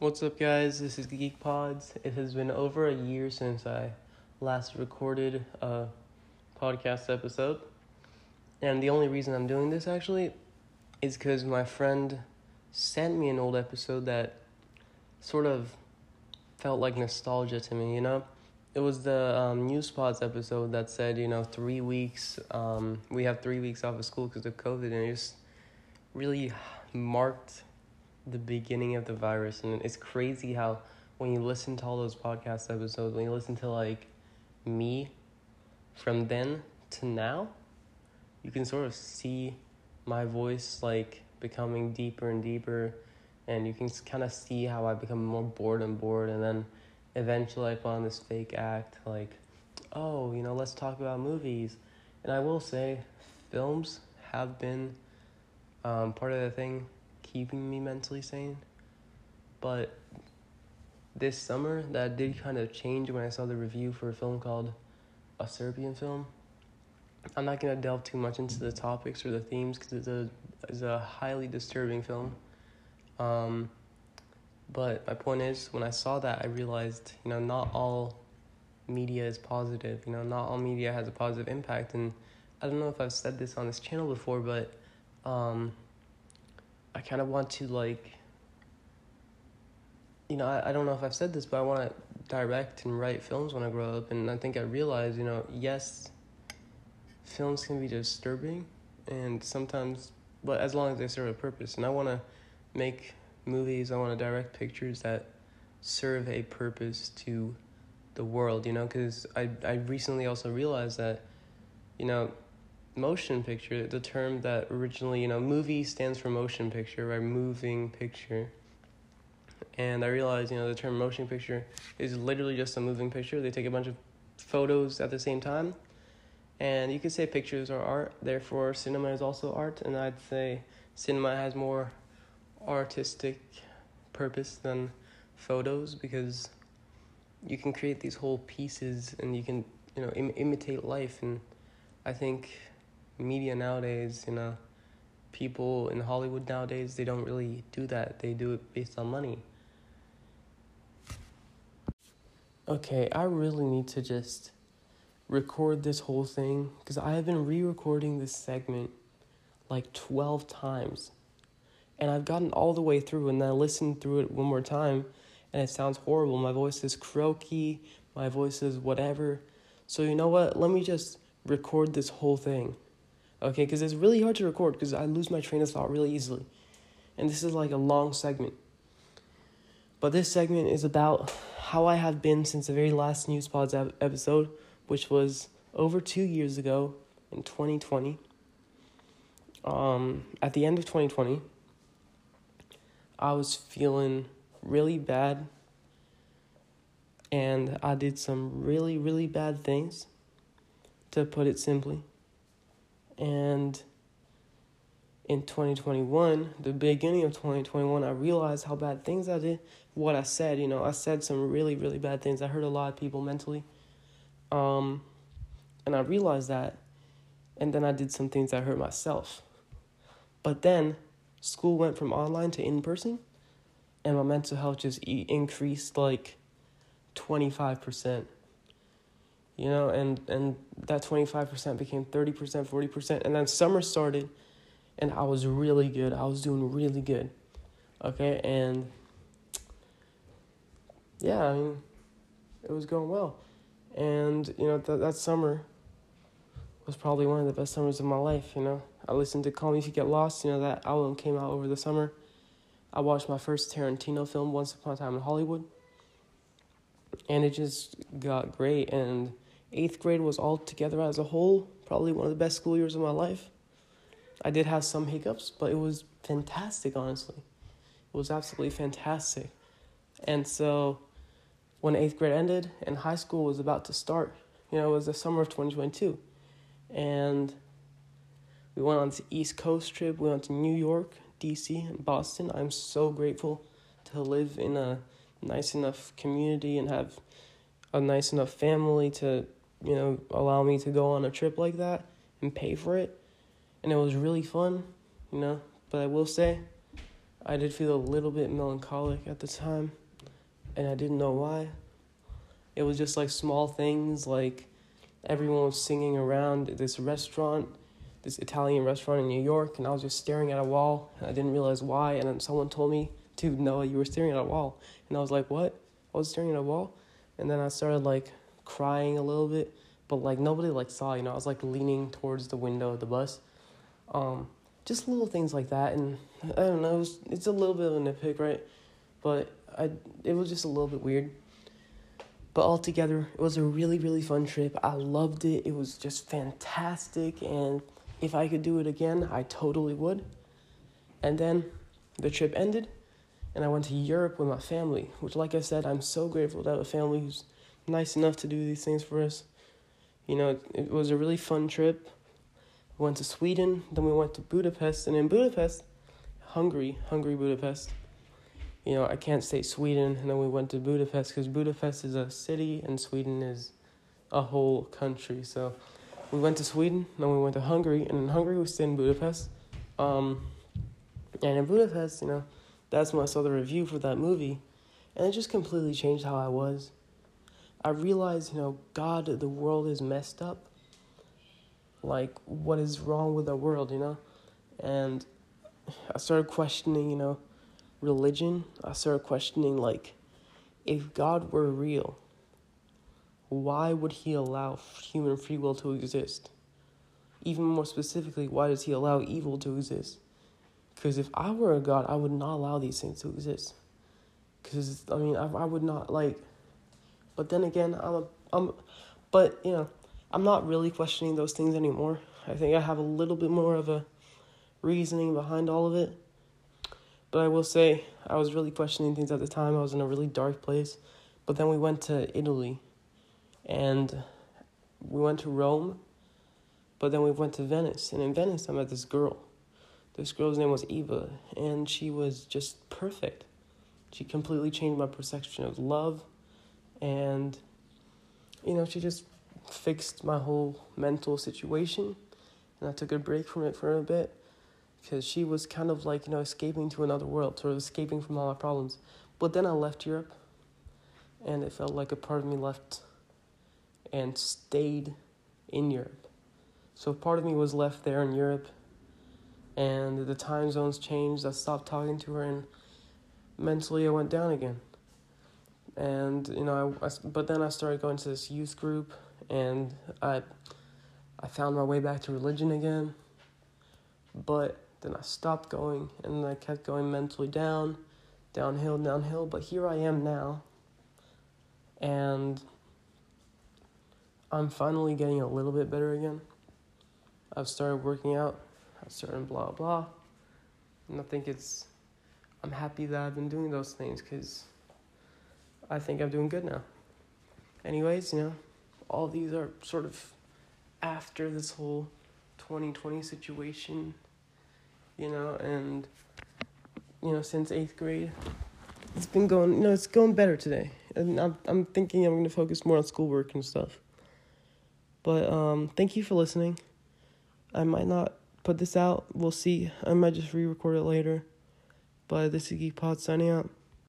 What's up, guys? This is Geek Pods. It has been over a year since I last recorded a podcast episode. And the only reason I'm doing this actually is because my friend sent me an old episode that sort of felt like nostalgia to me, you know? It was the um, News Pods episode that said, you know, three weeks, um, we have three weeks off of school because of COVID, and it just really marked the beginning of the virus and it's crazy how when you listen to all those podcast episodes when you listen to like me from then to now you can sort of see my voice like becoming deeper and deeper and you can kind of see how I become more bored and bored and then eventually I put on this fake act like oh you know let's talk about movies. And I will say films have been um, part of the thing keeping me mentally sane. But this summer, that did kind of change when I saw the review for a film called A Serbian Film. I'm not gonna delve too much into the topics or the themes because it's a it's a highly disturbing film. Um, but my point is, when I saw that, I realized you know not all media is positive. You know, not all media has a positive impact, and I don't know if I've said this on this channel before, but um, I kind of want to like you know, I, I don't know if I've said this, but I want to direct and write films when I grow up. And I think I realized, you know, yes, films can be disturbing and sometimes, but as long as they serve a purpose. And I want to make movies, I want to direct pictures that serve a purpose to the world, you know, because I, I recently also realized that, you know, motion picture, the term that originally, you know, movie stands for motion picture, right? Moving picture. And I realized, you know, the term motion picture is literally just a moving picture. They take a bunch of photos at the same time. And you could say pictures are art, therefore, cinema is also art. And I'd say cinema has more artistic purpose than photos because you can create these whole pieces and you can, you know, Im- imitate life. And I think media nowadays, you know, people in Hollywood nowadays, they don't really do that. They do it based on money. Okay, I really need to just record this whole thing because I have been re recording this segment like 12 times. And I've gotten all the way through, and then I listened through it one more time, and it sounds horrible. My voice is croaky, my voice is whatever. So, you know what? Let me just record this whole thing okay? Because it's really hard to record because I lose my train of thought really easily. And this is like a long segment. But this segment is about how I have been since the very last News Pods episode, which was over two years ago in 2020. Um, at the end of 2020, I was feeling really bad. And I did some really, really bad things, to put it simply. And in 2021, the beginning of 2021, I realized how bad things I did. What I said, you know, I said some really, really bad things. I hurt a lot of people mentally. Um, and I realized that. And then I did some things that hurt myself. But then school went from online to in person, and my mental health just increased like 25% you know, and and that 25% became 30%, 40%, and then summer started and I was really good. I was doing really good. Okay? And yeah, I mean, it was going well. And, you know, that that summer was probably one of the best summers of my life, you know. I listened to Call Me If You Get Lost, you know, that album came out over the summer. I watched my first Tarantino film, Once Upon a Time in Hollywood. And it just got great and eighth grade was all together as a whole probably one of the best school years of my life. I did have some hiccups, but it was fantastic, honestly. It was absolutely fantastic. And so when eighth grade ended and high school was about to start, you know, it was the summer of 2022. And we went on the East Coast trip. We went to New York, DC, and Boston. I'm so grateful to live in a nice enough community and have a nice enough family to you know, allow me to go on a trip like that and pay for it. And it was really fun, you know. But I will say, I did feel a little bit melancholic at the time, and I didn't know why. It was just like small things, like everyone was singing around this restaurant, this Italian restaurant in New York, and I was just staring at a wall, and I didn't realize why. And then someone told me, "Dude, Noah, you were staring at a wall," and I was like, "What?" I was staring at a wall, and then I started like crying a little bit, but like nobody like saw, you know. I was like leaning towards the window of the bus. Um, just little things like that, and I don't know. It was, it's a little bit of a nitpick, right? But I it was just a little bit weird. But altogether, it was a really really fun trip. I loved it. It was just fantastic, and if I could do it again, I totally would. And then the trip ended, and I went to Europe with my family, which, like I said, I'm so grateful to have a family who's nice enough to do these things for us. You know, it, it was a really fun trip. We went to Sweden, then we went to Budapest, and in Budapest, Hungary, Hungary, Budapest. You know, I can't say Sweden, and then we went to Budapest because Budapest is a city and Sweden is a whole country. So we went to Sweden, then we went to Hungary, and in Hungary we stayed in Budapest. Um, and in Budapest, you know, that's when I saw the review for that movie, and it just completely changed how I was. I realized, you know, God, the world is messed up like what is wrong with the world, you know? And I started questioning, you know, religion. I started questioning like if God were real, why would he allow human free will to exist? Even more specifically, why does he allow evil to exist? Because if I were a God, I would not allow these things to exist. Because, I mean, I, I would not, like, but then again, I'm a, I'm, but, you know, I'm not really questioning those things anymore. I think I have a little bit more of a reasoning behind all of it. But I will say, I was really questioning things at the time. I was in a really dark place. But then we went to Italy and we went to Rome. But then we went to Venice. And in Venice, I met this girl. This girl's name was Eva. And she was just perfect. She completely changed my perception of love. And, you know, she just fixed my whole mental situation and I took a break from it for a bit because she was kind of like, you know, escaping to another world, sort of escaping from all my problems. But then I left Europe and it felt like a part of me left and stayed in Europe. So part of me was left there in Europe and the time zones changed. I stopped talking to her and mentally I went down again. And, you know, I, I but then I started going to this youth group and I I found my way back to religion again. But then I stopped going and I kept going mentally down, downhill, downhill, but here I am now. And I'm finally getting a little bit better again. I've started working out, I've started blah blah. And I think it's I'm happy that I've been doing those things cuz I think I'm doing good now. Anyways, you know, all these are sort of after this whole 2020 situation, you know, and you know, since eighth grade, it's been going, you know, it's going better today, and I'm I'm thinking I'm going to focus more on schoolwork and stuff. But um, thank you for listening. I might not put this out. We'll see. I might just re-record it later. But this is Geek Pod signing out.